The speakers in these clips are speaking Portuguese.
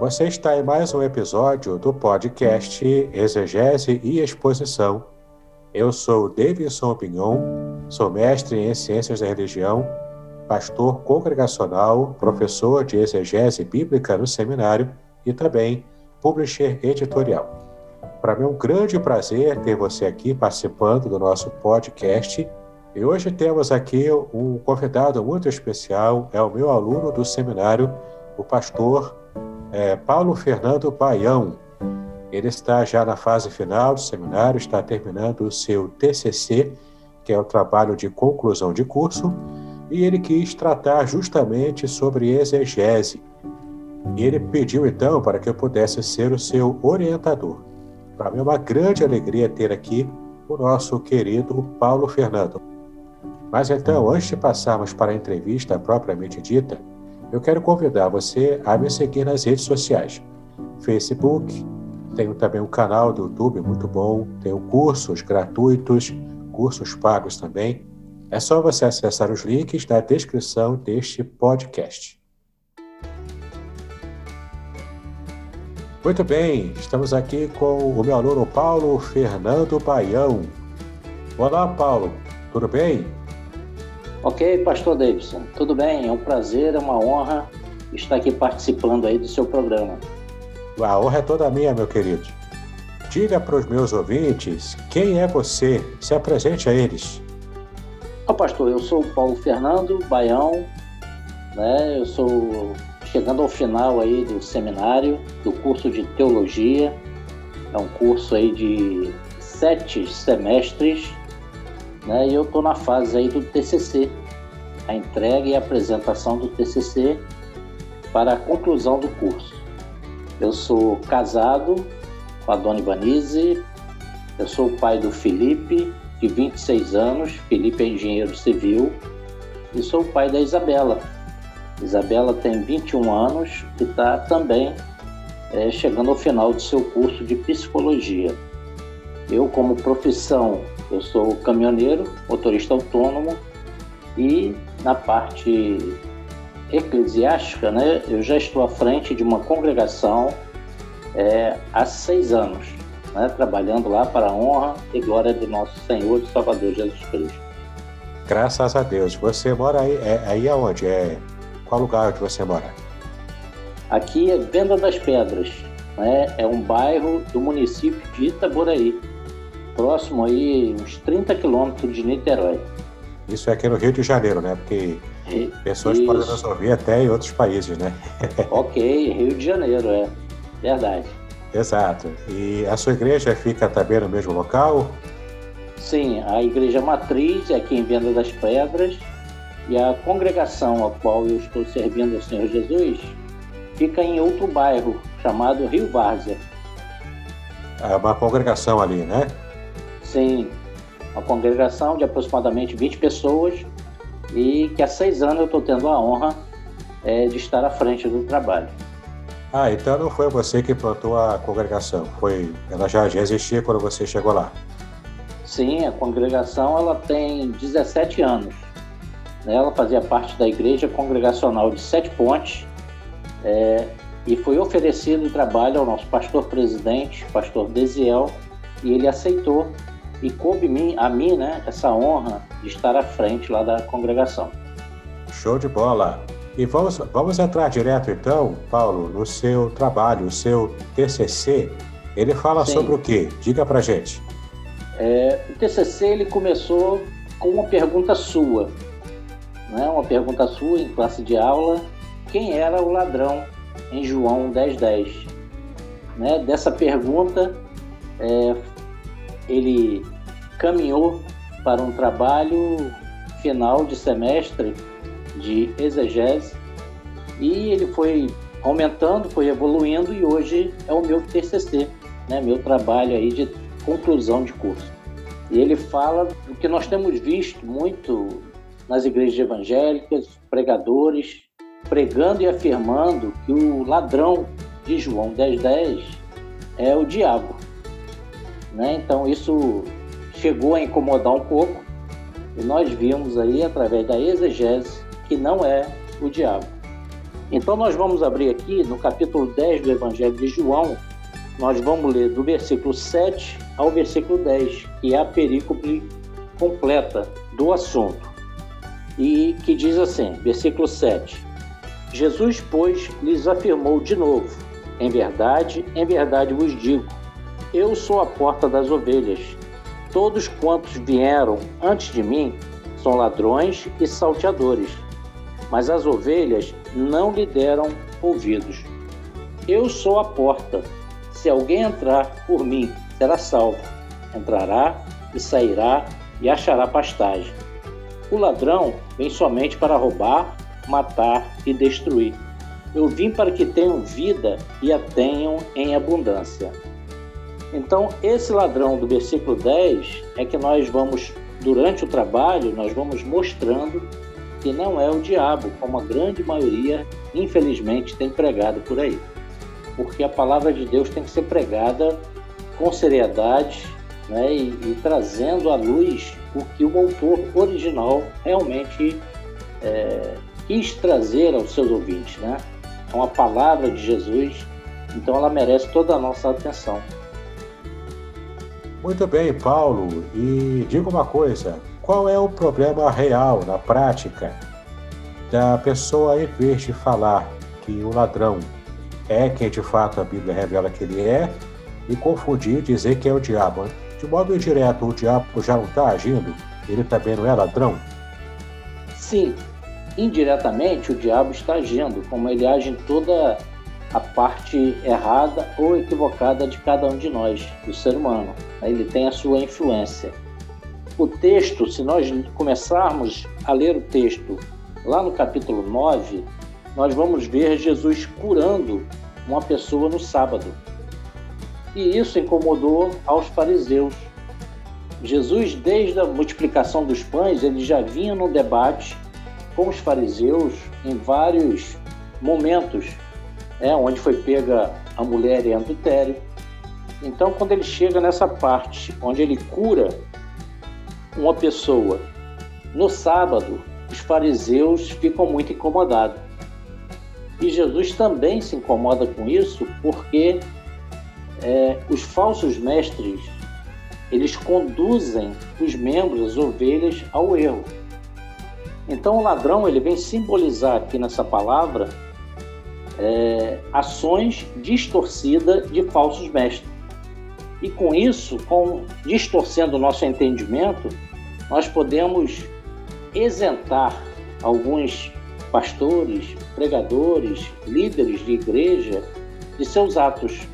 Você está em mais um episódio do podcast Exegese e Exposição. Eu sou Davidson Pignon, sou mestre em Ciências da Religião, pastor congregacional, professor de exegese bíblica no seminário e também publisher editorial. Para mim é um grande prazer ter você aqui participando do nosso podcast. E hoje temos aqui um convidado muito especial, é o meu aluno do seminário, o pastor é, Paulo Fernando Baião. Ele está já na fase final do seminário, está terminando o seu TCC, que é o trabalho de conclusão de curso, e ele quis tratar justamente sobre exegese. E ele pediu então para que eu pudesse ser o seu orientador. Para mim é uma grande alegria ter aqui o nosso querido Paulo Fernando. Mas então, antes de passarmos para a entrevista propriamente dita, eu quero convidar você a me seguir nas redes sociais. Facebook, tenho também um canal do YouTube muito bom, tenho cursos gratuitos, cursos pagos também. É só você acessar os links na descrição deste podcast. Muito bem, estamos aqui com o meu aluno Paulo Fernando Baião. Olá, Paulo, tudo bem? Ok, Pastor Davidson, tudo bem? É um prazer, é uma honra estar aqui participando aí do seu programa. A honra é toda minha, meu querido. Diga para os meus ouvintes quem é você, se apresente a eles. Oh, pastor, eu sou o Paulo Fernando Baião, né? Eu sou chegando ao final aí do seminário, do curso de teologia. É um curso aí de sete semestres, né? E eu estou na fase aí do TCC, a entrega e apresentação do TCC para a conclusão do curso. Eu sou casado com a dona Ivanise, eu sou o pai do Felipe, de 26 anos, Felipe é engenheiro civil, e sou o pai da Isabela, Isabela tem 21 anos e está também é, chegando ao final do seu curso de psicologia. Eu, como profissão, eu sou caminhoneiro, motorista autônomo e na parte eclesiástica, né, eu já estou à frente de uma congregação é, há seis anos, né, trabalhando lá para a honra e glória do nosso Senhor e Salvador Jesus Cristo. Graças a Deus. Você mora aí, é, aí aonde? É qual lugar onde você mora? Aqui é Venda das Pedras, né? é um bairro do município de Itaboraí, próximo aí uns 30 quilômetros de Niterói. Isso é aqui no Rio de Janeiro, né? Porque pessoas Isso. podem nos ouvir até em outros países, né? ok, Rio de Janeiro, é verdade. Exato. E a sua igreja fica também no mesmo local? Sim, a igreja matriz é aqui em Venda das Pedras e a congregação a qual eu estou servindo ao Senhor Jesus fica em outro bairro chamado Rio Várzea. É uma congregação ali, né? Sim, uma congregação de aproximadamente 20 pessoas e que há seis anos eu estou tendo a honra é, de estar à frente do trabalho. Ah, então não foi você que plantou a congregação, foi ela já, já existia quando você chegou lá? Sim, a congregação ela tem 17 anos. Ela fazia parte da Igreja Congregacional de Sete Pontes é, e foi oferecido o trabalho ao nosso pastor-presidente, pastor Desiel, e ele aceitou e coube mim, a mim né, essa honra de estar à frente lá da congregação. Show de bola! E vamos, vamos entrar direto então, Paulo, no seu trabalho, o seu TCC. Ele fala Sim. sobre o quê? Diga pra gente. É, o TCC ele começou com uma pergunta sua, né, uma pergunta sua em classe de aula, quem era o ladrão em João 10.10? 10? Né, dessa pergunta, é, ele caminhou para um trabalho final de semestre de exegese e ele foi aumentando, foi evoluindo e hoje é o meu TCC, né, meu trabalho aí de conclusão de curso. E ele fala do que nós temos visto muito nas igrejas evangélicas, pregadores, pregando e afirmando que o ladrão de João 10,10 10 é o diabo. Né? Então isso chegou a incomodar um pouco e nós vimos aí através da exegese que não é o diabo. Então nós vamos abrir aqui no capítulo 10 do Evangelho de João, nós vamos ler do versículo 7 ao versículo 10, que é a perícope completa do assunto. E que diz assim, versículo 7: Jesus, pois, lhes afirmou de novo: Em verdade, em verdade vos digo, eu sou a porta das ovelhas. Todos quantos vieram antes de mim são ladrões e salteadores, mas as ovelhas não lhe deram ouvidos. Eu sou a porta. Se alguém entrar por mim, será salvo. Entrará e sairá e achará pastagem. O ladrão vem somente para roubar, matar e destruir. Eu vim para que tenham vida e a tenham em abundância. Então, esse ladrão do versículo 10 é que nós vamos, durante o trabalho, nós vamos mostrando que não é o diabo, como a grande maioria, infelizmente, tem pregado por aí. Porque a palavra de Deus tem que ser pregada com seriedade né, e, e trazendo à luz o que o autor original realmente é, quis trazer aos seus ouvintes. Né? É uma palavra de Jesus, então ela merece toda a nossa atenção. Muito bem, Paulo. E diga uma coisa: qual é o problema real, na prática, da pessoa, em vez de falar que o ladrão é quem de fato a Bíblia revela que ele é, e confundir e dizer que é o diabo? De modo indireto, o diabo já não está agindo? Ele também não é ladrão? Sim, indiretamente o diabo está agindo, como ele age em toda a parte errada ou equivocada de cada um de nós, do ser humano. Ele tem a sua influência o texto, se nós começarmos a ler o texto lá no capítulo 9, nós vamos ver Jesus curando uma pessoa no sábado. E isso incomodou aos fariseus. Jesus, desde a multiplicação dos pães, ele já vinha no debate com os fariseus em vários momentos, é, onde foi pega a mulher em adultério. Então, quando ele chega nessa parte onde ele cura uma pessoa. No sábado, os fariseus ficam muito incomodados. E Jesus também se incomoda com isso porque é, os falsos mestres eles conduzem os membros, as ovelhas, ao erro. Então o ladrão ele vem simbolizar aqui nessa palavra é, ações distorcidas de falsos mestres. E com isso, com distorcendo o nosso entendimento, nós podemos isentar alguns pastores, pregadores, líderes de igreja de seus atos.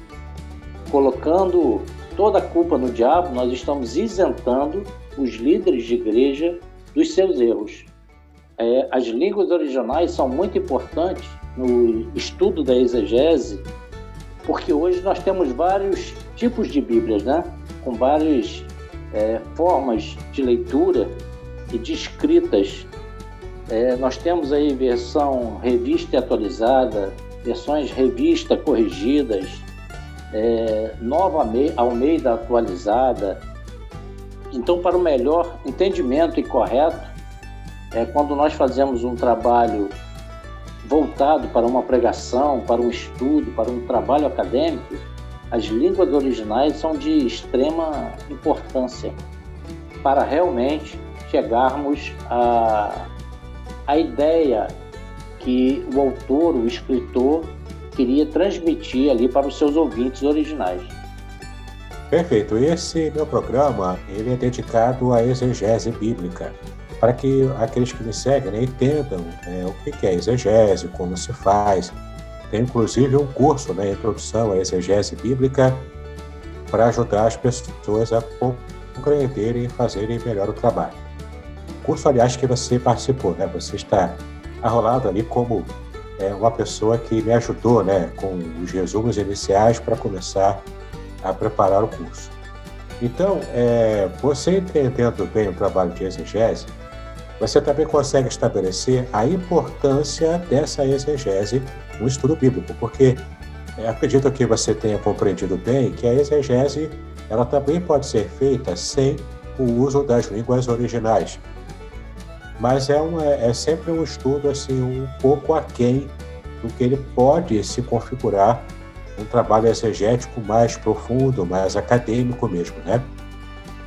Colocando toda a culpa no diabo, nós estamos isentando os líderes de igreja dos seus erros. É, as línguas originais são muito importantes no estudo da exegese, porque hoje nós temos vários tipos de Bíblias, né? com várias é, formas de leitura e de escritas. É, nós temos aí versão revista e atualizada, versões revista corrigidas, é, nova Almeida atualizada. Então, para o melhor entendimento e correto, é, quando nós fazemos um trabalho voltado para uma pregação, para um estudo, para um trabalho acadêmico, as línguas originais são de extrema importância para realmente chegarmos à, à ideia que o autor, o escritor, queria transmitir ali para os seus ouvintes originais. Perfeito. Esse meu programa ele é dedicado à exegese bíblica, para que aqueles que me seguem né, entendam né, o que é exegese, como se faz, tem inclusive um curso, né, Introdução à Exegese Bíblica, para ajudar as pessoas a compreenderem e fazerem melhor o trabalho. Curso, aliás, que você participou, né? Você está arrolado ali como é, uma pessoa que me ajudou, né, com os resumos iniciais para começar a preparar o curso. Então, é, você entendendo bem o trabalho de exegese, você também consegue estabelecer a importância dessa exegese no estudo bíblico, porque acredito que você tenha compreendido bem que a exegese ela também pode ser feita sem o uso das línguas originais. Mas é, uma, é sempre um estudo assim um pouco aquém no que ele pode se configurar um trabalho exegético mais profundo, mais acadêmico mesmo, né?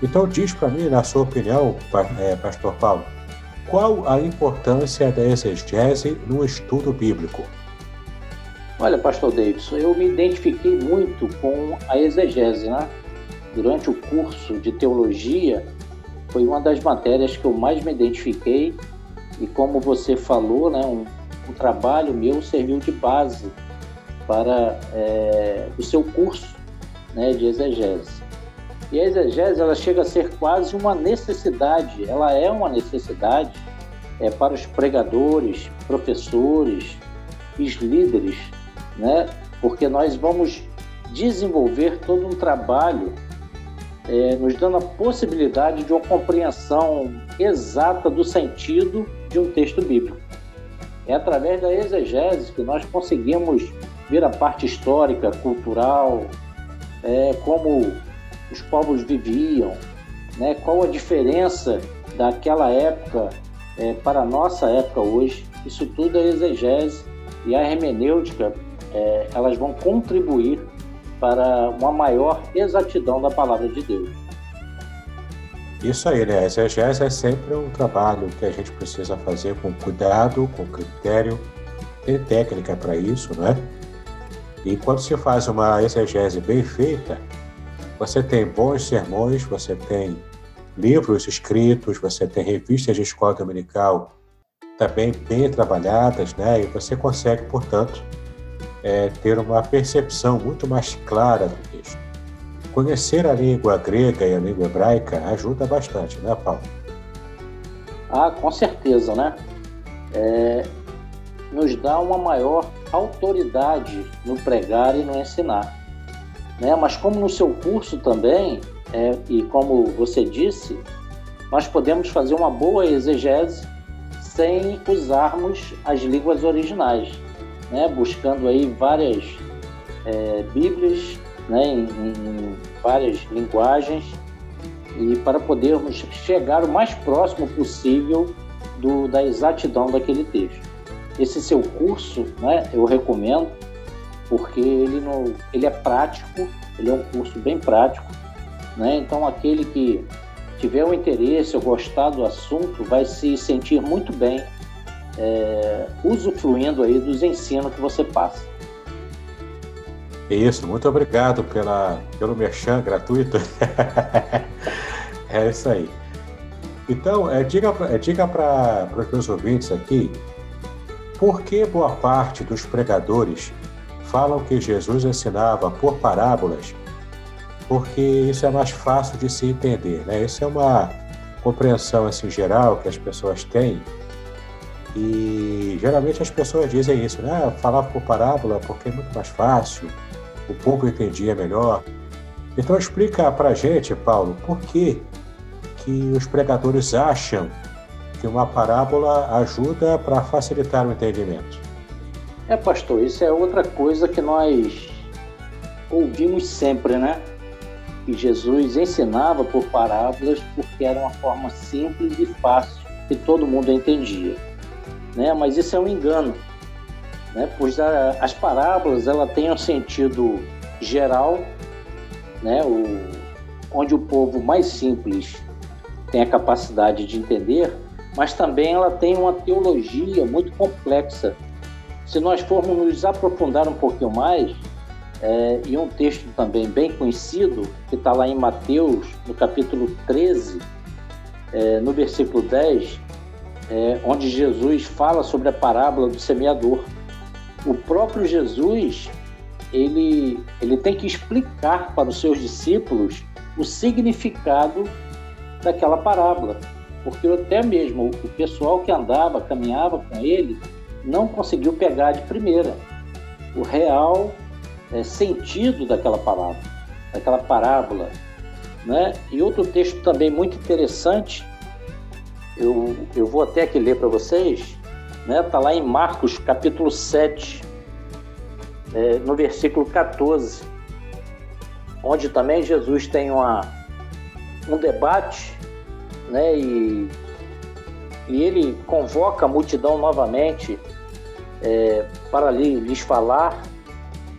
Então diz para mim, na sua opinião, é, Pastor Paulo, qual a importância da exegese no estudo bíblico? Olha, Pastor Davidson, eu me identifiquei muito com a exegese, né? Durante o curso de teologia, foi uma das matérias que eu mais me identifiquei e como você falou, né, um, um trabalho meu serviu de base para é, o seu curso né, de exegese. E a exegese ela chega a ser quase uma necessidade, ela é uma necessidade é, para os pregadores, professores, os líderes, né? porque nós vamos desenvolver todo um trabalho é, nos dando a possibilidade de uma compreensão exata do sentido de um texto bíblico. É através da exegese que nós conseguimos ver a parte histórica, cultural, é, como os povos viviam, né, qual a diferença daquela época é, para a nossa época hoje. Isso tudo é exegese e a hermenêutica, é, elas vão contribuir para uma maior exatidão da palavra de Deus. Isso aí, né? A exegese é sempre um trabalho que a gente precisa fazer com cuidado, com critério, tem técnica para isso, né? E quando se faz uma exegese bem feita, você tem bons sermões, você tem livros escritos, você tem revistas de escola dominical também bem trabalhadas, né? E você consegue, portanto, é, ter uma percepção muito mais clara do texto. Conhecer a língua grega e a língua hebraica ajuda bastante, né, Paulo? Ah, com certeza, né? É, nos dá uma maior autoridade no pregar e no ensinar. Né? Mas como no seu curso também, é, e como você disse, nós podemos fazer uma boa exegese sem usarmos as línguas originais né, buscando aí várias é, Bíblias né, em, em, várias linguagens e para podermos chegar o mais próximo possível do, da exatidão daquele texto. Esse seu curso, né, eu recomendo, porque ele, no, ele é prático, ele é um curso bem prático, né? Então aquele que tiver o um interesse ou gostar do assunto vai se sentir muito bem é, usufruindo aí dos ensinos que você passa. Isso, muito obrigado pela, pelo merchan gratuito. é isso aí. Então, é, diga, é, diga para os meus ouvintes aqui por que boa parte dos pregadores falam que Jesus ensinava por parábolas, porque isso é mais fácil de se entender, né? Isso é uma compreensão assim geral que as pessoas têm e geralmente as pessoas dizem isso, né? Ah, falar por parábola porque é muito mais fácil, o povo entendia melhor. Então explica pra gente, Paulo, por que, que os pregadores acham que uma parábola ajuda para facilitar o entendimento. É, pastor, isso é outra coisa que nós ouvimos sempre, né? Que Jesus ensinava por parábolas porque era uma forma simples e fácil que todo mundo entendia né? Mas isso é um engano, né? Pois a, as parábolas ela tem um sentido geral, né? O, onde o povo mais simples tem a capacidade de entender, mas também ela tem uma teologia muito complexa. Se nós formos nos aprofundar um pouquinho mais, é, e um texto também bem conhecido, que está lá em Mateus, no capítulo 13, é, no versículo 10, é, onde Jesus fala sobre a parábola do semeador. O próprio Jesus ele, ele tem que explicar para os seus discípulos o significado daquela parábola, porque até mesmo o pessoal que andava, caminhava com ele, não conseguiu pegar de primeira o real é, sentido daquela palavra, daquela parábola. Né? E outro texto também muito interessante eu, eu vou até aqui ler para vocês, né? Tá lá em Marcos capítulo 7, é, no versículo 14, onde também Jesus tem uma, um debate, né? E, e ele convoca a multidão novamente é, para lhes falar.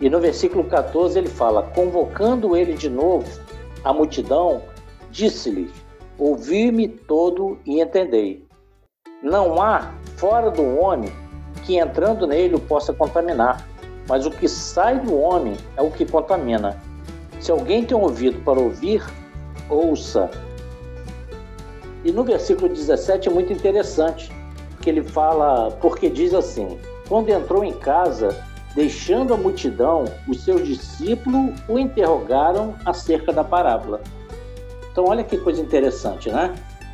E no versículo 14 ele fala: Convocando ele de novo a multidão, disse-lhes: Ouvi-me todo e entendei. Não há fora do homem que entrando nele o possa contaminar, mas o que sai do homem é o que contamina. Se alguém tem ouvido para ouvir, ouça. E no versículo 17 é muito interessante, que ele fala, porque diz assim: Quando entrou em casa, deixando a multidão, os seus discípulos o interrogaram acerca da parábola. Então, olha que coisa interessante, né?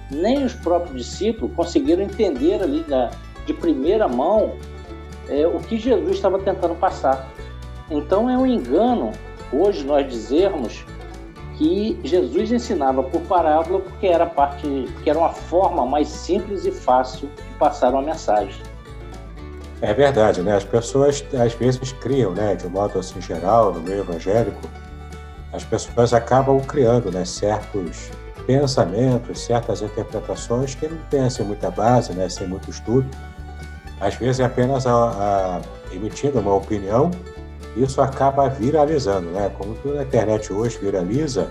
Nem os próprios discípulos conseguiram entender ali de primeira mão é, o que Jesus estava tentando passar. Então, é um engano hoje nós dizermos que Jesus ensinava por parábola porque era parte, que era uma forma mais simples e fácil de passar uma mensagem. É verdade, né? As pessoas às vezes criam, né, de um modo assim geral, no meio evangélico, as pessoas acabam criando, né, certos pensamentos, certas interpretações que não têm assim, muita base, né, sem muito estudo. Às vezes é apenas a, a, emitindo uma opinião isso acaba viralizando, né? Como tudo na internet hoje viraliza,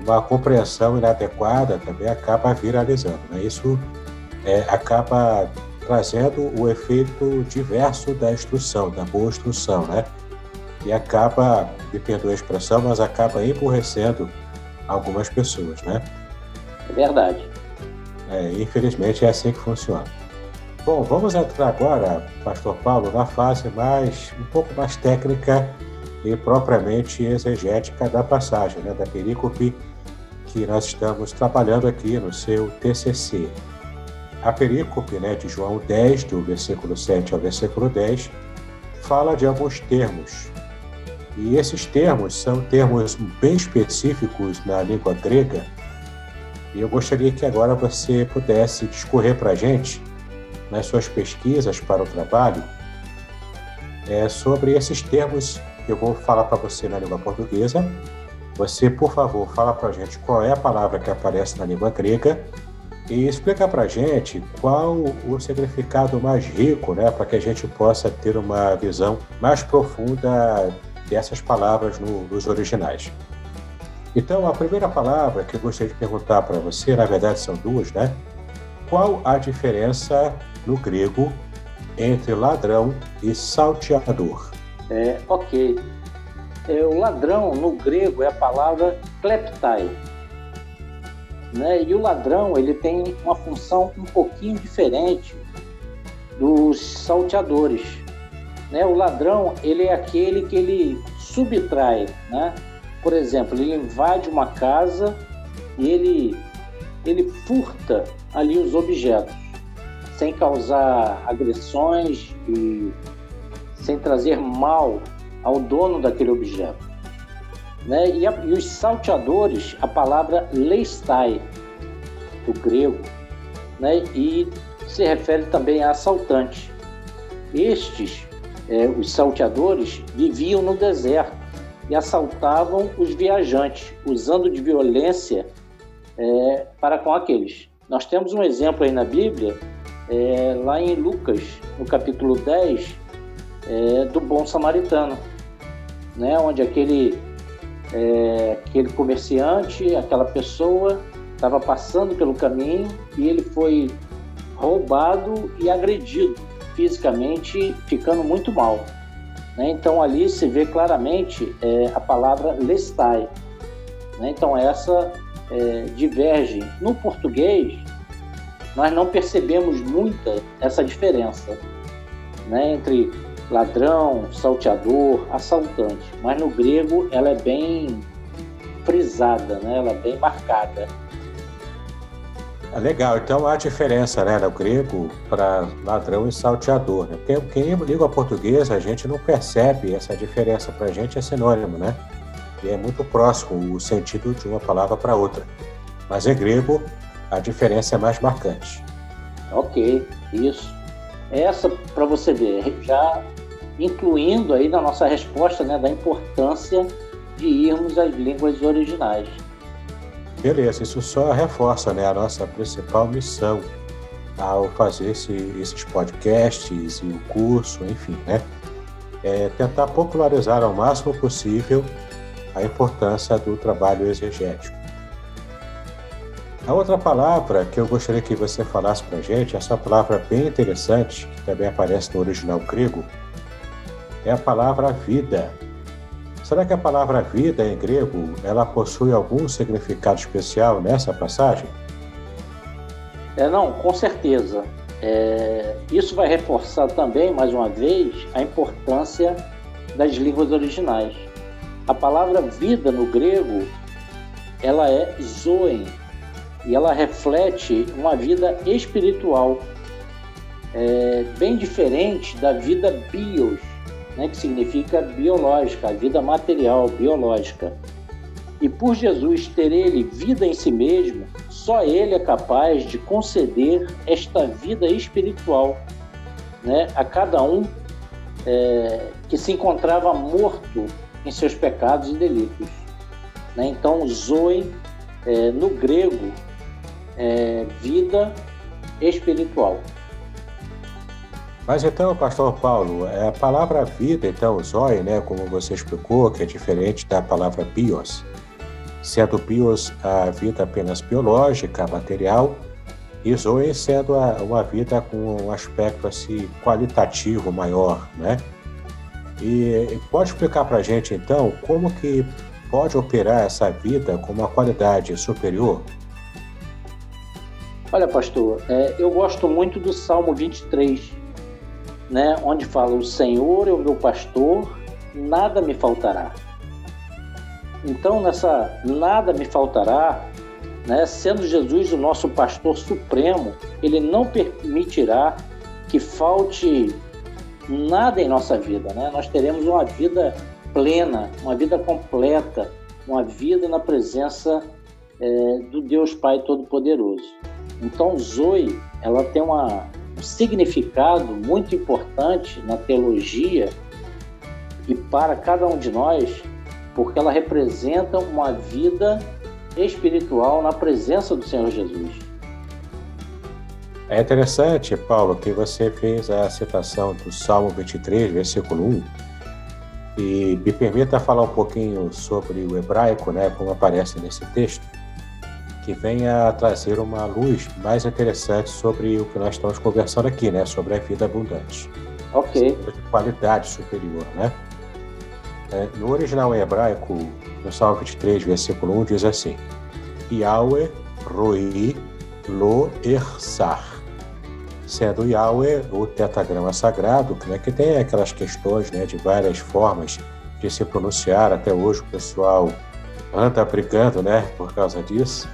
uma compreensão inadequada também acaba viralizando, né? Isso é, acaba trazendo o efeito diverso da instrução, da boa instrução, né? E acaba, me perdoe a expressão, mas acaba empurrecendo algumas pessoas, né? É verdade. É, infelizmente é assim que funciona. Bom, vamos entrar agora, Pastor Paulo, na fase mais um pouco mais técnica e propriamente exegética da passagem, né, da perícope que nós estamos trabalhando aqui no seu TCC. A perícope né, de João 10, do versículo 7 ao versículo 10, fala de alguns termos. E esses termos são termos bem específicos na língua grega. E eu gostaria que agora você pudesse discorrer para a gente nas suas pesquisas para o trabalho é, sobre esses termos que eu vou falar para você na língua portuguesa. Você, por favor, fala para a gente qual é a palavra que aparece na língua grega e explica para gente qual o significado mais rico, né, para que a gente possa ter uma visão mais profunda dessas palavras no, nos originais. Então, a primeira palavra que eu gostaria de perguntar para você, na verdade são duas, né? Qual a diferença no grego entre ladrão e salteador? É, ok. É, o ladrão no grego é a palavra kleptai. Né? E o ladrão ele tem uma função um pouquinho diferente dos salteadores. Né? O ladrão ele é aquele que ele subtrai, né? Por exemplo, ele invade uma casa e ele ele furta ali os objetos sem causar agressões e sem trazer mal ao dono daquele objeto. Né? E, a, e os salteadores, a palavra leistai, do grego, né? e se refere também a assaltante. Estes, é, os salteadores, viviam no deserto e assaltavam os viajantes, usando de violência é, para com aqueles. Nós temos um exemplo aí na Bíblia é, lá em Lucas, no capítulo 10, é, do bom samaritano, né? onde aquele, é, aquele comerciante, aquela pessoa, estava passando pelo caminho e ele foi roubado e agredido fisicamente, ficando muito mal. Né? Então ali se vê claramente é, a palavra lestai. Né? Então essa é, diverge. No português, nós não percebemos muita essa diferença né, entre ladrão, salteador, assaltante. Mas no grego ela é bem frisada, né? ela é bem marcada. É legal, então há diferença né, no grego para ladrão e salteador. Né? Porque, porque em língua portuguesa a gente não percebe essa diferença, para a gente é sinônimo, né? E é muito próximo o sentido de uma palavra para outra. Mas em grego a diferença é mais marcante. Ok, isso. Essa, para você ver, já incluindo aí na nossa resposta né, da importância de irmos às línguas originais. Beleza, isso só reforça né, a nossa principal missão, ao fazer esse, esses podcasts e o curso, enfim, né? É tentar popularizar ao máximo possível a importância do trabalho exegético. A outra palavra que eu gostaria que você falasse para a gente, essa palavra bem interessante, que também aparece no original grego, é a palavra vida. Será que a palavra vida em grego ela possui algum significado especial nessa passagem? É, não, com certeza. É, isso vai reforçar também, mais uma vez, a importância das línguas originais. A palavra vida no grego, ela é zoe, e ela reflete uma vida espiritual, é, bem diferente da vida bios, né, que significa biológica, a vida material, biológica. E por Jesus ter ele vida em si mesmo, só ele é capaz de conceder esta vida espiritual né, a cada um é, que se encontrava morto em seus pecados e delitos. Né? Então, Zoe, é, no grego, é vida espiritual. Mas então, pastor Paulo, é a palavra vida, então, zoe, né, como você explicou, que é diferente da palavra bios, sendo bios a vida apenas biológica, material, e zoe sendo a, uma vida com um aspecto assim, qualitativo maior, né? E pode explicar para a gente, então, como que pode operar essa vida com uma qualidade superior? Olha, pastor, é, eu gosto muito do Salmo 23, né, onde fala: O Senhor é o meu pastor, nada me faltará. Então, nessa nada me faltará, né, sendo Jesus o nosso pastor supremo, ele não permitirá que falte nada em nossa vida. Né? Nós teremos uma vida plena, uma vida completa, uma vida na presença é, do Deus Pai Todo-Poderoso. Então, Zoe, ela tem uma, um significado muito importante na teologia e para cada um de nós, porque ela representa uma vida espiritual na presença do Senhor Jesus. É interessante, Paulo, que você fez a citação do Salmo 23, versículo 1, e me permita falar um pouquinho sobre o hebraico, né, como aparece nesse texto que venha trazer uma luz mais interessante sobre o que nós estamos conversando aqui, né? Sobre a vida abundante. Ok. De qualidade superior, né? É, no original hebraico, no Salmo 23, versículo 1, diz assim: Yahweh roi lo ersar. Sendo Yahweh o tetagrama sagrado, né, que tem aquelas questões né, de várias formas de se pronunciar, até hoje o pessoal anda brigando né, por causa disso.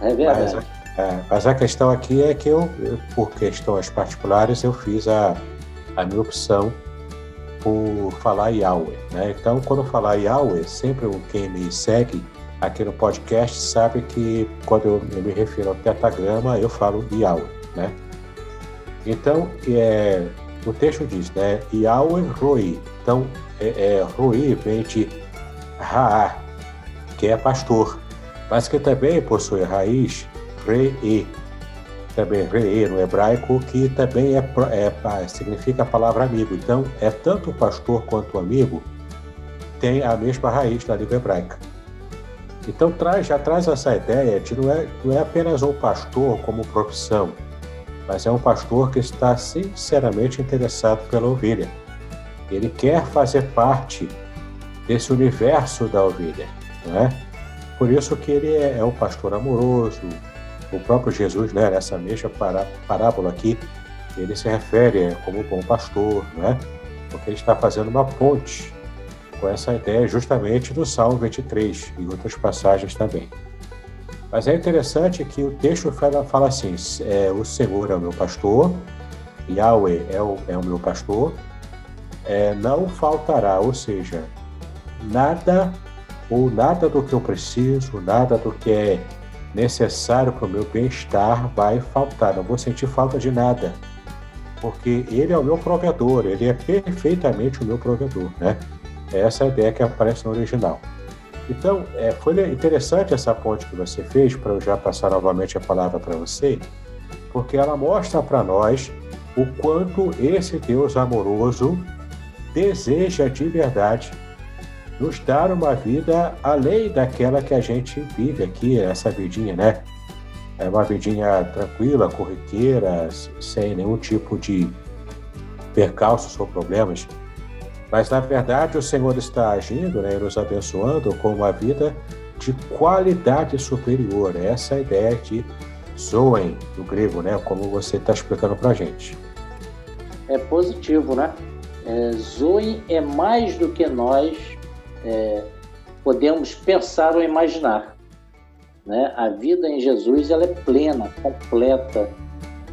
É verdade. Mas, é, mas a questão aqui é que eu, por questões particulares, eu fiz a, a minha opção por falar Yahweh. Né? Então, quando eu falar Yahweh, sempre quem me segue aqui no podcast sabe que quando eu, eu me refiro ao tetagrama, eu falo Yahweh. Né? Então, é, o texto diz, né? Yahweh Roi. Então, é, é, Roi vem de Raá, que é pastor mas que também possui raiz rei, também rei no hebraico, que também é, é, significa a palavra amigo. Então, é tanto pastor quanto amigo tem a mesma raiz na língua hebraica. Então, traz, já traz essa ideia de não é, não é apenas um pastor como profissão, mas é um pastor que está sinceramente interessado pela ovelha. Ele quer fazer parte desse universo da ovelha, não é? Por isso que ele é, é o pastor amoroso. O próprio Jesus, né, nessa mesma parábola aqui, ele se refere como bom pastor, né? porque ele está fazendo uma ponte com essa ideia justamente do Salmo 23 e outras passagens também. Mas é interessante que o texto fala, fala assim: é, o Senhor é o meu pastor, Yahweh é o, é o meu pastor, é, não faltará, ou seja, nada ou nada do que eu preciso, nada do que é necessário para o meu bem-estar vai faltar, não vou sentir falta de nada, porque Ele é o meu provedor, Ele é perfeitamente o meu provedor, né? Essa é a ideia que aparece no original. Então, é, foi interessante essa ponte que você fez, para eu já passar novamente a palavra para você, porque ela mostra para nós o quanto esse Deus amoroso deseja de verdade nos dar uma vida além daquela que a gente vive aqui, essa vidinha, né? É uma vidinha tranquila, corriqueira, sem nenhum tipo de percalços ou problemas. Mas, na verdade, o Senhor está agindo né, nos abençoando com uma vida de qualidade superior. Essa é a ideia de zoen, do grego, né? Como você está explicando para a gente. É positivo, né? É, é mais do que nós é, podemos pensar ou imaginar. Né? A vida em Jesus ela é plena, completa.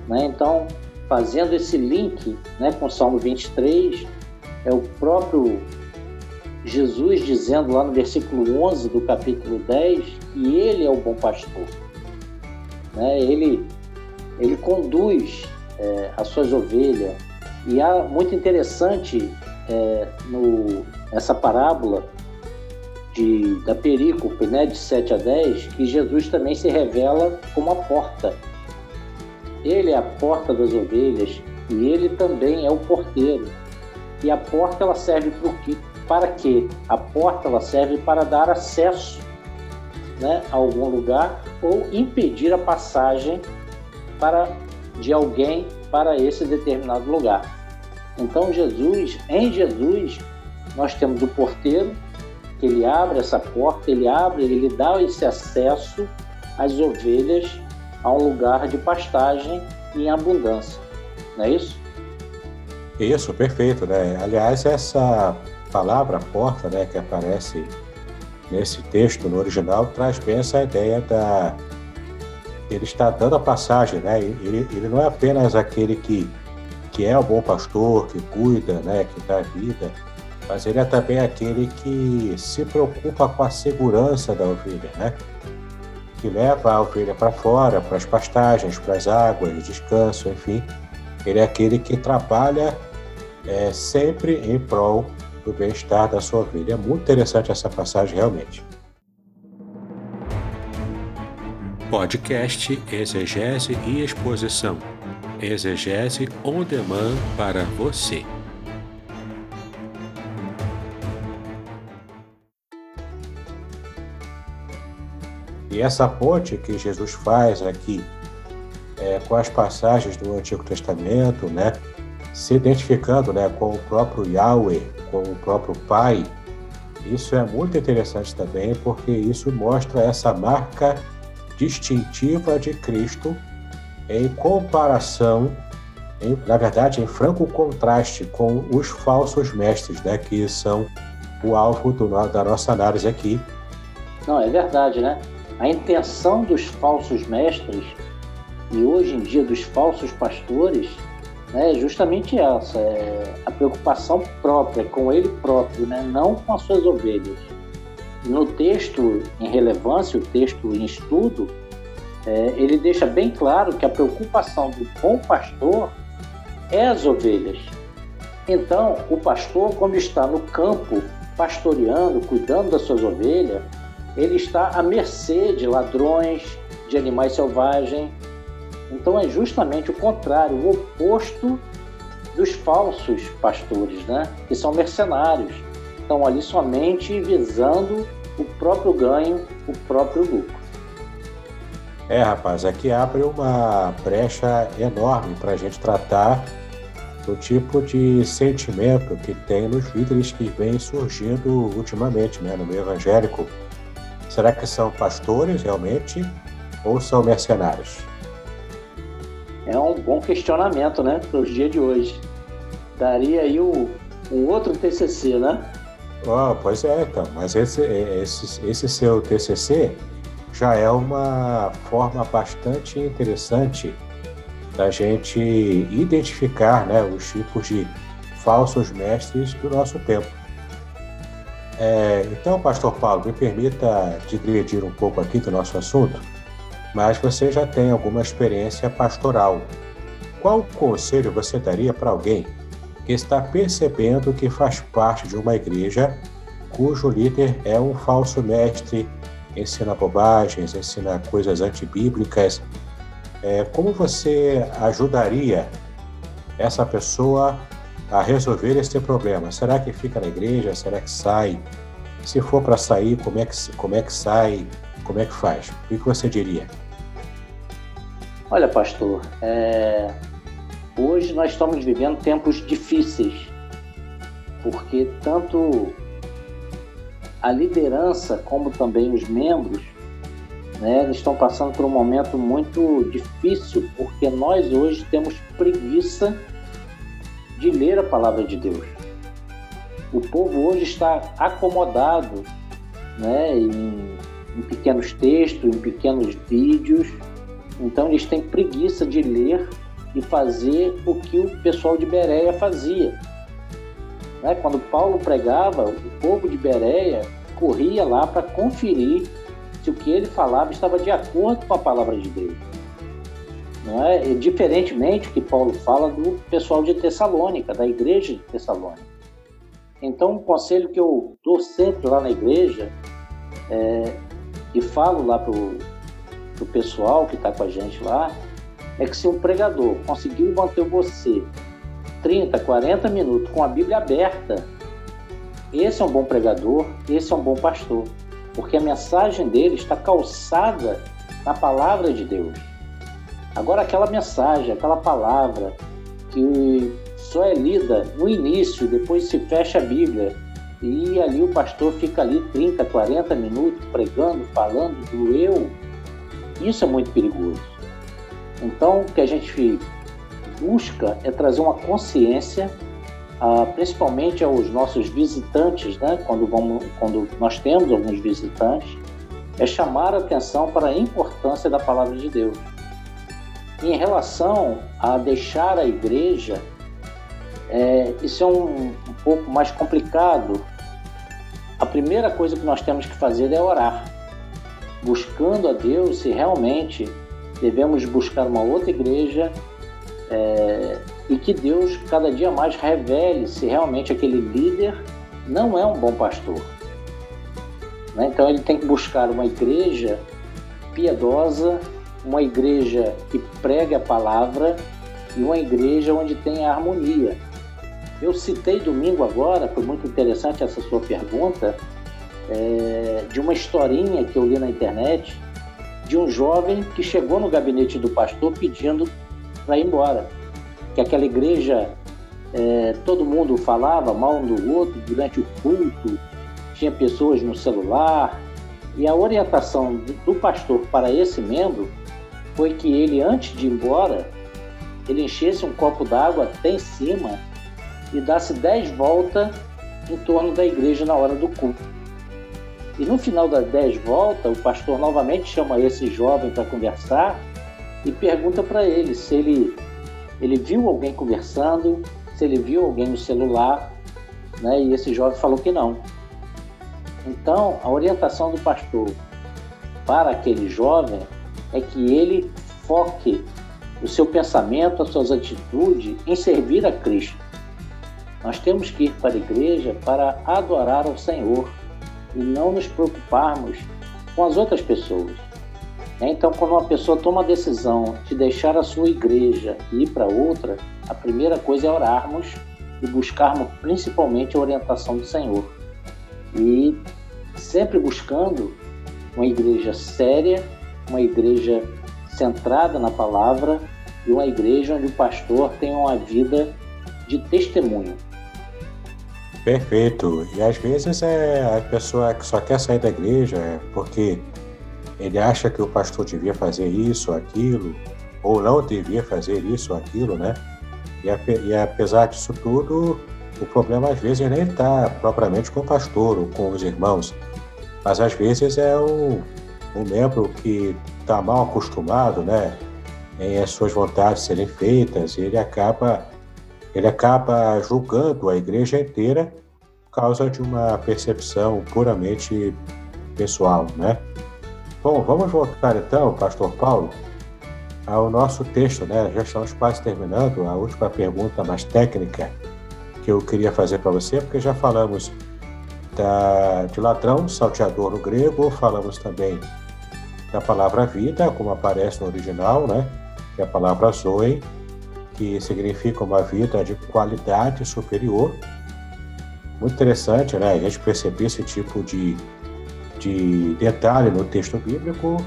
Né? Então, fazendo esse link né, com o Salmo 23, é o próprio Jesus dizendo lá no versículo 11 do capítulo 10 que ele é o bom pastor. Né? Ele, ele conduz é, as suas ovelhas. E há muito interessante é, no, nessa parábola de, da perícope, né, de 7 a 10, que Jesus também se revela como a porta. Ele é a porta das ovelhas e ele também é o porteiro. E a porta ela serve para quê? A porta ela serve para dar acesso né, a algum lugar ou impedir a passagem para de alguém para esse determinado lugar. Então Jesus, em Jesus, nós temos o porteiro que ele abre essa porta, ele abre, ele dá esse acesso às ovelhas a um lugar de pastagem em abundância. Não é isso? Isso, perfeito, né? Aliás, essa palavra porta, né, que aparece nesse texto no original, traz bem essa ideia da ele está dando a passagem, né? Ele, ele não é apenas aquele que que é o bom pastor, que cuida, né, que dá vida, mas ele é também aquele que se preocupa com a segurança da ovelha, né? Que leva a ovelha para fora, para as pastagens, para as águas, descanso, enfim. Ele é aquele que trabalha é, sempre em prol do bem-estar da sua ovelha. É muito interessante essa passagem, realmente. Podcast Exegese e Exposição. Exegese on demand para você. E essa ponte que Jesus faz aqui é, com as passagens do Antigo Testamento, né, se identificando né, com o próprio Yahweh, com o próprio Pai, isso é muito interessante também, porque isso mostra essa marca distintiva de Cristo em comparação, em, na verdade, em franco contraste com os falsos mestres, né, que são o alvo do, da nossa análise aqui. Não, é verdade, né? A intenção dos falsos mestres e hoje em dia dos falsos pastores né, é justamente essa, é a preocupação própria com ele próprio, né, não com as suas ovelhas. No texto em relevância, o texto em estudo, é, ele deixa bem claro que a preocupação do bom pastor é as ovelhas. Então, o pastor, quando está no campo, pastoreando, cuidando das suas ovelhas, ele está à mercê de ladrões, de animais selvagens. Então é justamente o contrário, o oposto dos falsos pastores, né? que são mercenários. Estão ali somente visando o próprio ganho, o próprio lucro. É, rapaz, aqui abre uma brecha enorme para a gente tratar do tipo de sentimento que tem nos líderes que vem surgindo ultimamente né, no meio evangélico Será que são pastores realmente ou são mercenários? É um bom questionamento, né, para os dias de hoje. Daria aí o, um outro TCC, né? Oh, pois é, então. Mas esse, esse, esse seu TCC já é uma forma bastante interessante da gente identificar né, os tipos de falsos mestres do nosso tempo. É, então, Pastor Paulo, me permita digredir um pouco aqui do nosso assunto, mas você já tem alguma experiência pastoral. Qual conselho você daria para alguém que está percebendo que faz parte de uma igreja cujo líder é um falso mestre, ensina bobagens, ensina coisas antibíblicas, é, como você ajudaria essa pessoa a resolver esse problema? Será que fica na igreja? Será que sai? Se for para sair, como é, que, como é que sai? Como é que faz? O que você diria? Olha, pastor, é... hoje nós estamos vivendo tempos difíceis, porque tanto a liderança como também os membros né, eles estão passando por um momento muito difícil, porque nós hoje temos preguiça de ler a palavra de Deus. O povo hoje está acomodado né, em, em pequenos textos, em pequenos vídeos, então eles têm preguiça de ler e fazer o que o pessoal de Bereia fazia. Né? Quando Paulo pregava, o povo de Bereia corria lá para conferir se o que ele falava estava de acordo com a palavra de Deus. Não é? E, diferentemente que Paulo fala do pessoal de Tessalônica, da igreja de Tessalônica. Então, um conselho que eu dou sempre lá na igreja é, e falo lá para o pessoal que está com a gente lá é que se um pregador conseguiu manter você 30, 40 minutos com a Bíblia aberta, esse é um bom pregador, esse é um bom pastor, porque a mensagem dele está calçada na palavra de Deus. Agora, aquela mensagem, aquela palavra que só é lida no início, depois se fecha a Bíblia, e ali o pastor fica ali 30, 40 minutos pregando, falando do eu, isso é muito perigoso. Então, o que a gente busca é trazer uma consciência, ah, principalmente aos nossos visitantes, né? quando, vamos, quando nós temos alguns visitantes, é chamar a atenção para a importância da palavra de Deus. Em relação a deixar a igreja, é, isso é um, um pouco mais complicado. A primeira coisa que nós temos que fazer é orar, buscando a Deus se realmente devemos buscar uma outra igreja é, e que Deus cada dia mais revele se realmente aquele líder não é um bom pastor. Né? Então ele tem que buscar uma igreja piedosa, uma igreja que pregue a palavra e uma igreja onde tem harmonia. Eu citei domingo agora, foi muito interessante essa sua pergunta, é, de uma historinha que eu li na internet de um jovem que chegou no gabinete do pastor pedindo para ir embora. Que aquela igreja, é, todo mundo falava mal um do outro durante o culto, tinha pessoas no celular, e a orientação do pastor para esse membro foi que ele, antes de ir embora, ele enchesse um copo d'água até em cima e desse dez voltas em torno da igreja na hora do culto. E no final das dez voltas, o pastor novamente chama esse jovem para conversar e pergunta para ele se ele, ele viu alguém conversando, se ele viu alguém no celular, né? e esse jovem falou que não. Então, a orientação do pastor para aquele jovem é que ele foque o seu pensamento, as suas atitudes em servir a Cristo. Nós temos que ir para a igreja para adorar ao Senhor e não nos preocuparmos com as outras pessoas. Então, quando uma pessoa toma a decisão de deixar a sua igreja e ir para outra, a primeira coisa é orarmos e buscarmos principalmente a orientação do Senhor. E sempre buscando uma igreja séria, uma igreja centrada na palavra e uma igreja onde o pastor tem uma vida de testemunho. Perfeito. E às vezes é a pessoa que só quer sair da igreja é porque ele acha que o pastor devia fazer isso, aquilo, ou não devia fazer isso, aquilo, né? E, apesar disso tudo, o problema às vezes nem está propriamente com o pastor ou com os irmãos, mas às vezes é um, um membro que está mal acostumado, né, em as suas vontades serem feitas, ele acaba ele acaba julgando a igreja inteira por causa de uma percepção puramente pessoal, né? Bom, vamos voltar então, Pastor Paulo, ao nosso texto, né? Já estamos quase terminando. A última pergunta mais técnica que eu queria fazer para você, porque já falamos da, de ladrão, salteador no grego, falamos também da palavra vida, como aparece no original, né? que é a palavra zoe, que significa uma vida de qualidade superior. Muito interessante, né? A gente perceber esse tipo de, de detalhe no texto bíblico,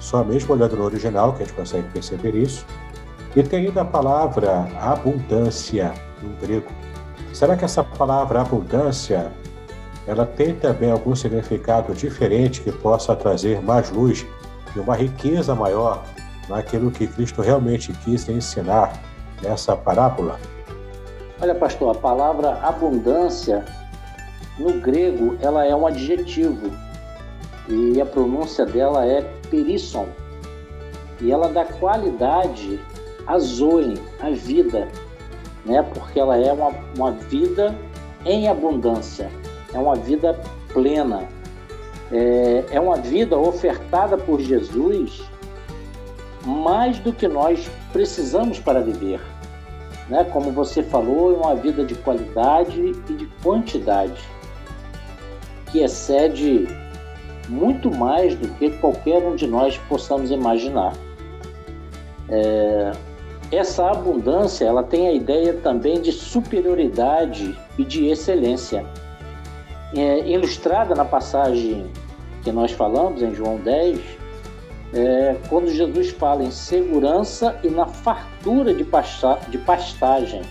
só mesmo olhando no original que a gente consegue perceber isso. E tem ainda a palavra abundância no grego. Será que essa palavra abundância ela tem também algum significado diferente que possa trazer mais luz e uma riqueza maior naquilo que Cristo realmente quis ensinar nessa parábola? Olha, pastor, a palavra abundância no grego ela é um adjetivo e a pronúncia dela é perisson e ela dá qualidade a zoe, a vida, né? Porque ela é uma, uma vida em abundância, é uma vida plena, é, é uma vida ofertada por Jesus mais do que nós precisamos para viver. Né? Como você falou, é uma vida de qualidade e de quantidade que excede muito mais do que qualquer um de nós possamos imaginar. É, essa abundância ela tem a ideia também de superioridade e de excelência. É, ilustrada na passagem que nós falamos em João 10, é, quando Jesus fala em segurança e na fartura de, pasta, de pastagem,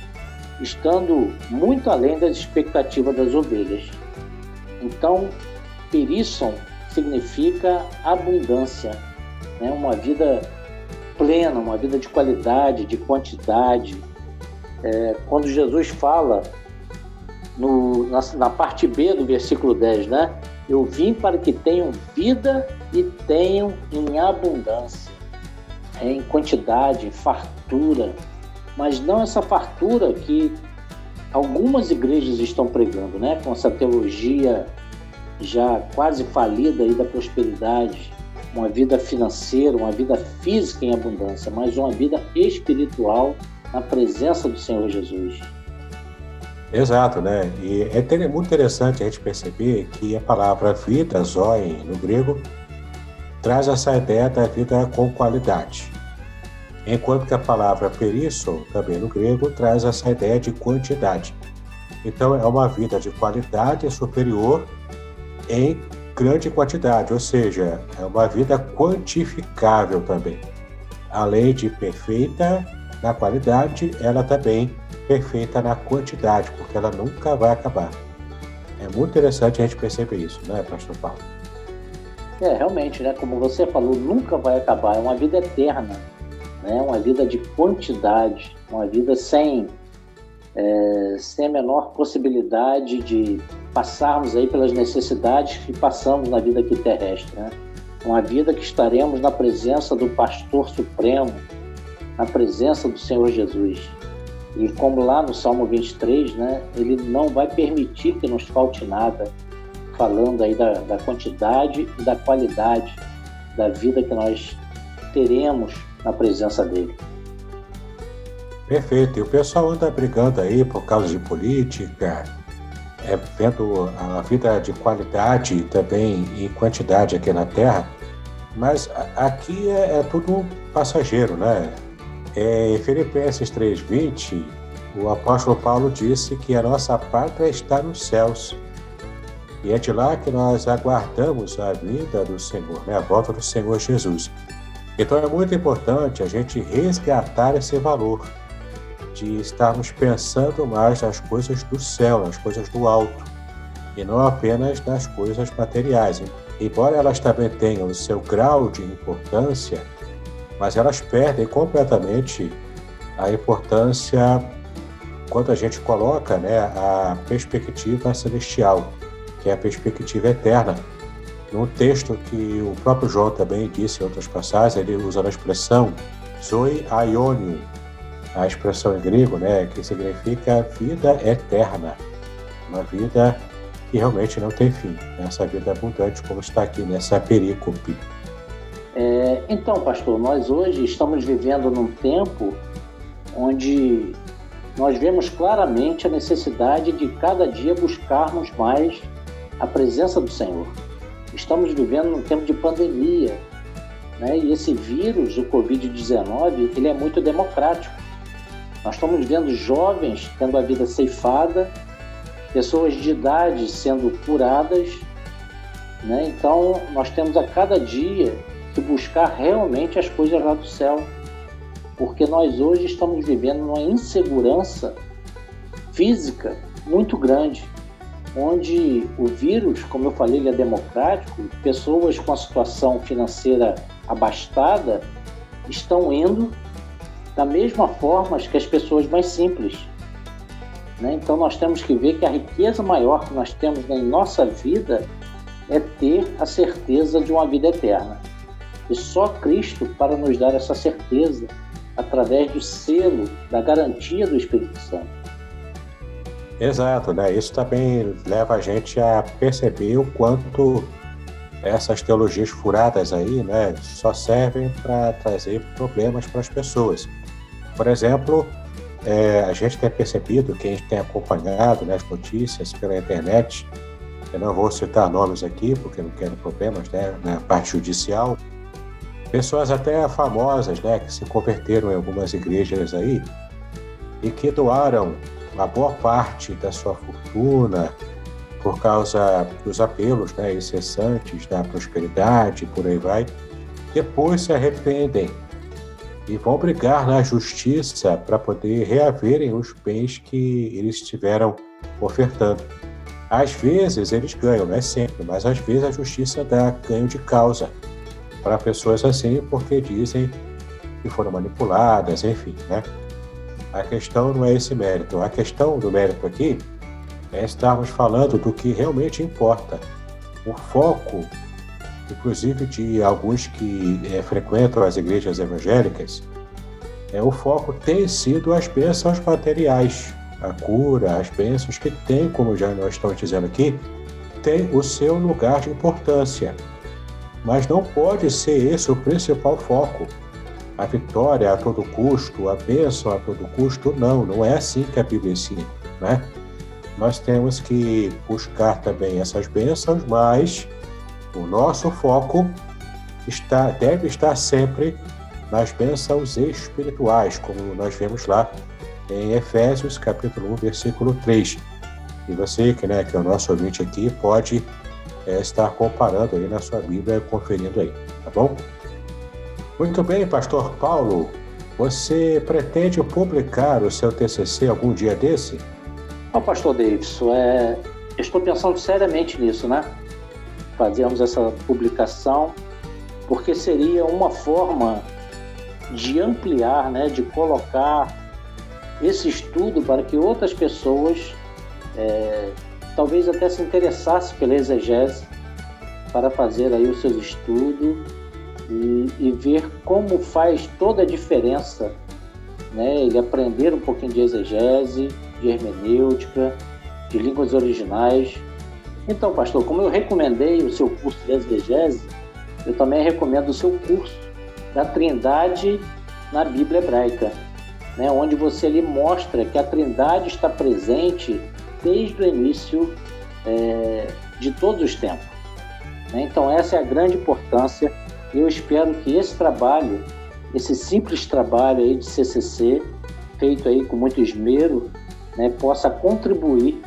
estando muito além das expectativas das ovelhas. Então, perisson significa abundância, né? uma vida plena, uma vida de qualidade, de quantidade. É, quando Jesus fala no, na, na, parte B do versículo 10, né? Eu vim para que tenham vida e tenham em abundância, é, em quantidade, fartura, mas não essa fartura que algumas igrejas estão pregando, né? Com essa teologia já quase falida aí da prosperidade, uma vida financeira, uma vida física em abundância, mas uma vida espiritual na presença do Senhor Jesus. Exato, né? E é muito interessante a gente perceber que a palavra vida, zoe, no grego, traz essa ideia da vida com qualidade. Enquanto que a palavra perisso, também no grego, traz essa ideia de quantidade. Então, é uma vida de qualidade superior em grande quantidade, ou seja, é uma vida quantificável também. Além de perfeita na qualidade, ela também perfeita na quantidade, porque ela nunca vai acabar. É muito interessante a gente perceber isso, né, Pastor Paulo? É, realmente, né? Como você falou, nunca vai acabar. É uma vida eterna, né? Uma vida de quantidade, uma vida sem é, sem a menor possibilidade de passarmos aí pelas necessidades que passamos na vida aqui terrestre, né? Uma vida que estaremos na presença do Pastor Supremo, na presença do Senhor Jesus. E como lá no Salmo 23, né, ele não vai permitir que nos falte nada, falando aí da, da quantidade e da qualidade da vida que nós teremos na presença dele. Perfeito. E o pessoal anda brigando aí por causa de política, é, vendo a vida de qualidade e também em quantidade aqui na Terra, mas aqui é, é tudo passageiro, né? É, em Filipenses 3,20, o apóstolo Paulo disse que a nossa pátria está nos céus. E é de lá que nós aguardamos a vinda do Senhor, né? a volta do Senhor Jesus. Então é muito importante a gente resgatar esse valor de estarmos pensando mais nas coisas do céu, nas coisas do alto, e não apenas nas coisas materiais. Embora elas também tenham o seu grau de importância, mas elas perdem completamente a importância quando a gente coloca né, a perspectiva celestial, que é a perspectiva eterna. Num texto que o próprio João também disse em outras passagens, ele usa a expressão Zoe Aionium, a expressão em grego, né, que significa vida eterna, uma vida que realmente não tem fim, essa vida abundante, como está aqui nessa perícope. É, então, pastor, nós hoje estamos vivendo num tempo onde nós vemos claramente a necessidade de cada dia buscarmos mais a presença do Senhor. Estamos vivendo num tempo de pandemia Né? E esse vírus, o Covid-19, ele é muito democrático. Nós estamos vendo jovens tendo a vida ceifada, pessoas de idade sendo curadas. Né? Então, nós temos a cada dia que buscar realmente as coisas lá do céu. Porque nós hoje estamos vivendo uma insegurança física muito grande, onde o vírus, como eu falei, ele é democrático, pessoas com a situação financeira abastada estão indo da mesma forma que as pessoas mais simples. Né? Então nós temos que ver que a riqueza maior que nós temos em nossa vida é ter a certeza de uma vida eterna. E só Cristo para nos dar essa certeza através do selo, da garantia do Espírito Santo. Exato, né? Isso também leva a gente a perceber o quanto essas teologias furadas aí, né, só servem para trazer problemas para as pessoas. Por exemplo, é, a gente tem percebido, quem tem acompanhado né, as notícias pela internet, eu não vou citar nomes aqui, porque não quero problemas né, na parte judicial, pessoas até famosas né, que se converteram em algumas igrejas aí e que doaram uma boa parte da sua fortuna, por causa dos apelos né, incessantes da prosperidade, por aí vai, depois se arrependem e vão brigar na justiça para poder reaverem os bens que eles estiveram ofertando. Às vezes eles ganham, não é sempre, mas às vezes a justiça dá ganho de causa para pessoas assim porque dizem que foram manipuladas, enfim, né? A questão não é esse mérito. A questão do mérito aqui é estarmos falando do que realmente importa. O foco, inclusive de alguns que é, frequentam as igrejas evangélicas, é o foco tem sido as bênçãos materiais, a cura, as bênçãos que tem, como já nós estamos dizendo aqui, tem o seu lugar de importância. Mas não pode ser esse o principal foco. A vitória a todo custo, a bênção a todo custo, não, não é assim que a Bíblia ensina, né? nós temos que buscar também essas bênçãos, mas o nosso foco está, deve estar sempre nas bênçãos espirituais, como nós vemos lá em Efésios capítulo 1, versículo 3. E você, que, né, que é o nosso ouvinte aqui, pode é, estar comparando aí na sua Bíblia, conferindo aí, tá bom? Muito bem, pastor Paulo, você pretende publicar o seu TCC algum dia desse? Oh, pastor Davidson, é, estou pensando seriamente nisso, né? Fazermos essa publicação, porque seria uma forma de ampliar, né, de colocar esse estudo para que outras pessoas é, talvez até se interessassem pela exegese para fazer aí os seus estudos e, e, ver como faz toda a diferença, né? Ele aprender um pouquinho de exegese, de hermenêutica, de línguas originais. Então, pastor, como eu recomendei o seu curso de exegese, eu também recomendo o seu curso da Trindade na Bíblia Hebraica, né, onde você ali mostra que a Trindade está presente desde o início é, de todos os tempos. Né? Então, essa é a grande importância. Eu espero que esse trabalho, esse simples trabalho aí de CCC, feito aí com muito esmero, né, possa contribuir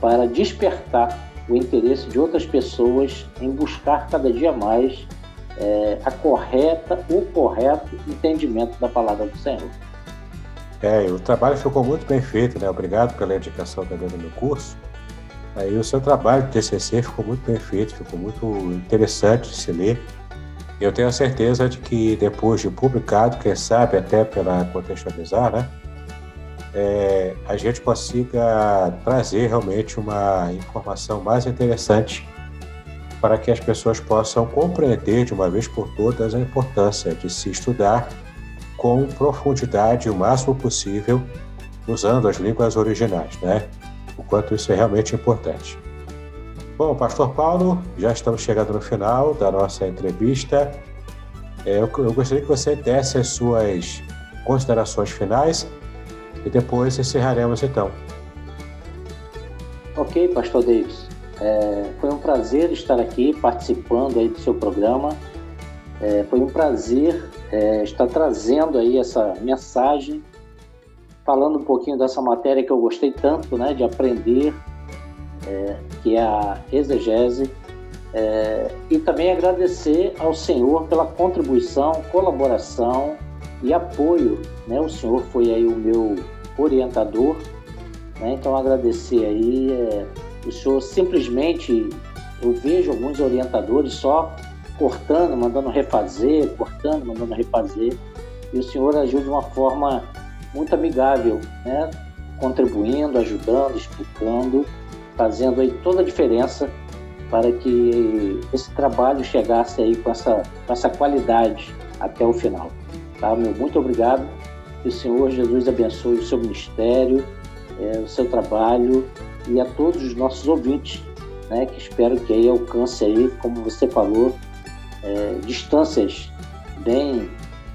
para despertar o interesse de outras pessoas em buscar cada dia mais é, a correta, o correto entendimento da palavra do Senhor. É, o trabalho ficou muito bem feito, né? Obrigado pela indicação também no meu curso. Aí o seu trabalho de TCC ficou muito bem feito, ficou muito interessante de se ler. Eu tenho a certeza de que depois de publicado, quem sabe até pela contextualizar, né? é, a gente consiga trazer realmente uma informação mais interessante para que as pessoas possam compreender de uma vez por todas a importância de se estudar com profundidade o máximo possível usando as línguas originais, né? O quanto isso é realmente importante. Bom, Pastor Paulo, já estamos chegando no final da nossa entrevista. É, eu, gostaria que você desse as suas considerações finais e depois encerraremos então. Ok, Pastor Davis. É, foi um prazer estar aqui participando aí do seu programa. É, foi um prazer é, estar trazendo aí essa mensagem, falando um pouquinho dessa matéria que eu gostei tanto, né, de aprender, é, que é a exegese, é, e também agradecer ao Senhor pela contribuição, colaboração e apoio. Né? O Senhor foi aí o meu orientador, né? então agradecer aí. É, o Senhor simplesmente, eu vejo alguns orientadores só cortando, mandando refazer, cortando, mandando refazer. E o senhor agiu de uma forma muito amigável, né? contribuindo, ajudando, explicando, fazendo aí toda a diferença para que esse trabalho chegasse aí com essa, com essa qualidade até o final. Tá, meu? Muito obrigado. Que o Senhor Jesus abençoe o seu ministério, é, o seu trabalho e a todos os nossos ouvintes, né, que espero que aí alcance aí, como você falou, é, distâncias bem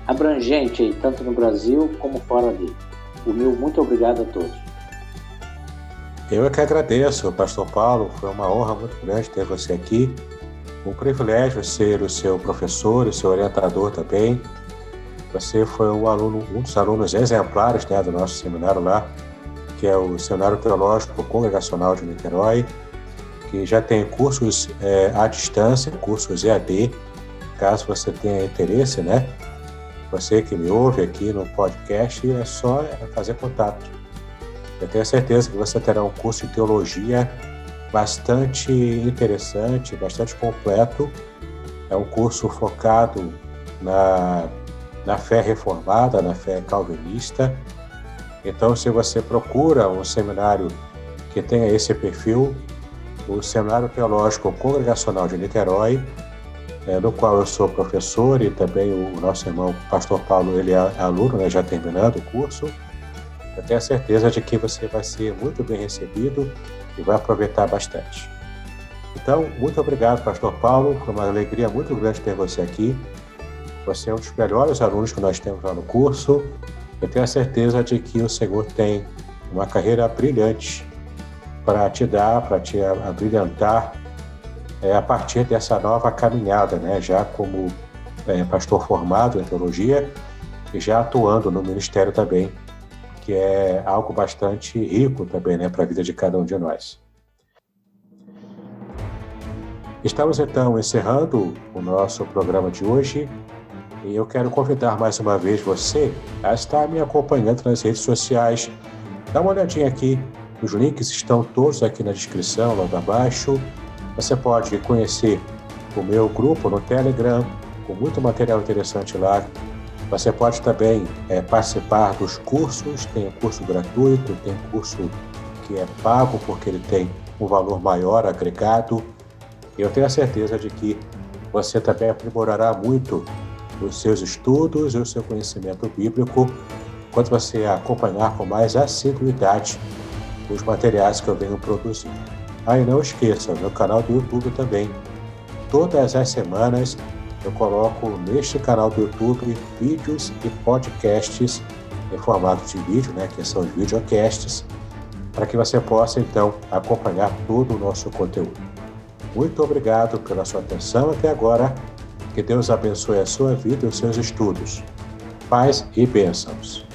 abrangentes, tanto no Brasil como fora dele. O meu muito obrigado a todos. Eu é que agradeço, Pastor Paulo. Foi uma honra muito grande ter você aqui. Um privilégio ser o seu professor, o seu orientador também. Você foi um aluno, um dos alunos exemplares né, do nosso seminário lá, que é o Seminário Teológico Congregacional de Niterói, que já tem cursos é, à distância, cursos EAD, Caso você tenha interesse, né? Você que me ouve aqui no podcast, é só fazer contato. Eu tenho certeza que você terá um curso de teologia bastante interessante, bastante completo. É um curso focado na, na fé reformada, na fé calvinista. Então, se você procura um seminário que tenha esse perfil, o Seminário Teológico Congregacional de Niterói é, no qual eu sou professor e também o nosso irmão Pastor Paulo, ele é aluno, né, já terminando o curso. Eu tenho a certeza de que você vai ser muito bem recebido e vai aproveitar bastante. Então, muito obrigado, Pastor Paulo. Foi uma alegria muito grande ter você aqui. Você é um dos melhores alunos que nós temos lá no curso. Eu tenho a certeza de que o Senhor tem uma carreira brilhante para te dar, para te abrilhantar é, a partir dessa nova caminhada, né, já como é, pastor formado em teologia e já atuando no ministério também, que é algo bastante rico também né, para a vida de cada um de nós. Estamos então encerrando o nosso programa de hoje e eu quero convidar mais uma vez você a estar me acompanhando nas redes sociais. Dá uma olhadinha aqui, os links estão todos aqui na descrição, logo abaixo. Você pode conhecer o meu grupo no Telegram, com muito material interessante lá. Você pode também é, participar dos cursos, tem curso gratuito, tem curso que é pago porque ele tem um valor maior agregado. Eu tenho a certeza de que você também aprimorará muito os seus estudos e o seu conhecimento bíblico quando você acompanhar com mais assiduidade os materiais que eu venho produzindo. Ah, e não esqueça, meu canal do YouTube também. Todas as semanas eu coloco neste canal do YouTube vídeos e podcasts em formato de vídeo, né, que são os videocasts, para que você possa então acompanhar todo o nosso conteúdo. Muito obrigado pela sua atenção até agora. Que Deus abençoe a sua vida e os seus estudos. Paz e bênçãos.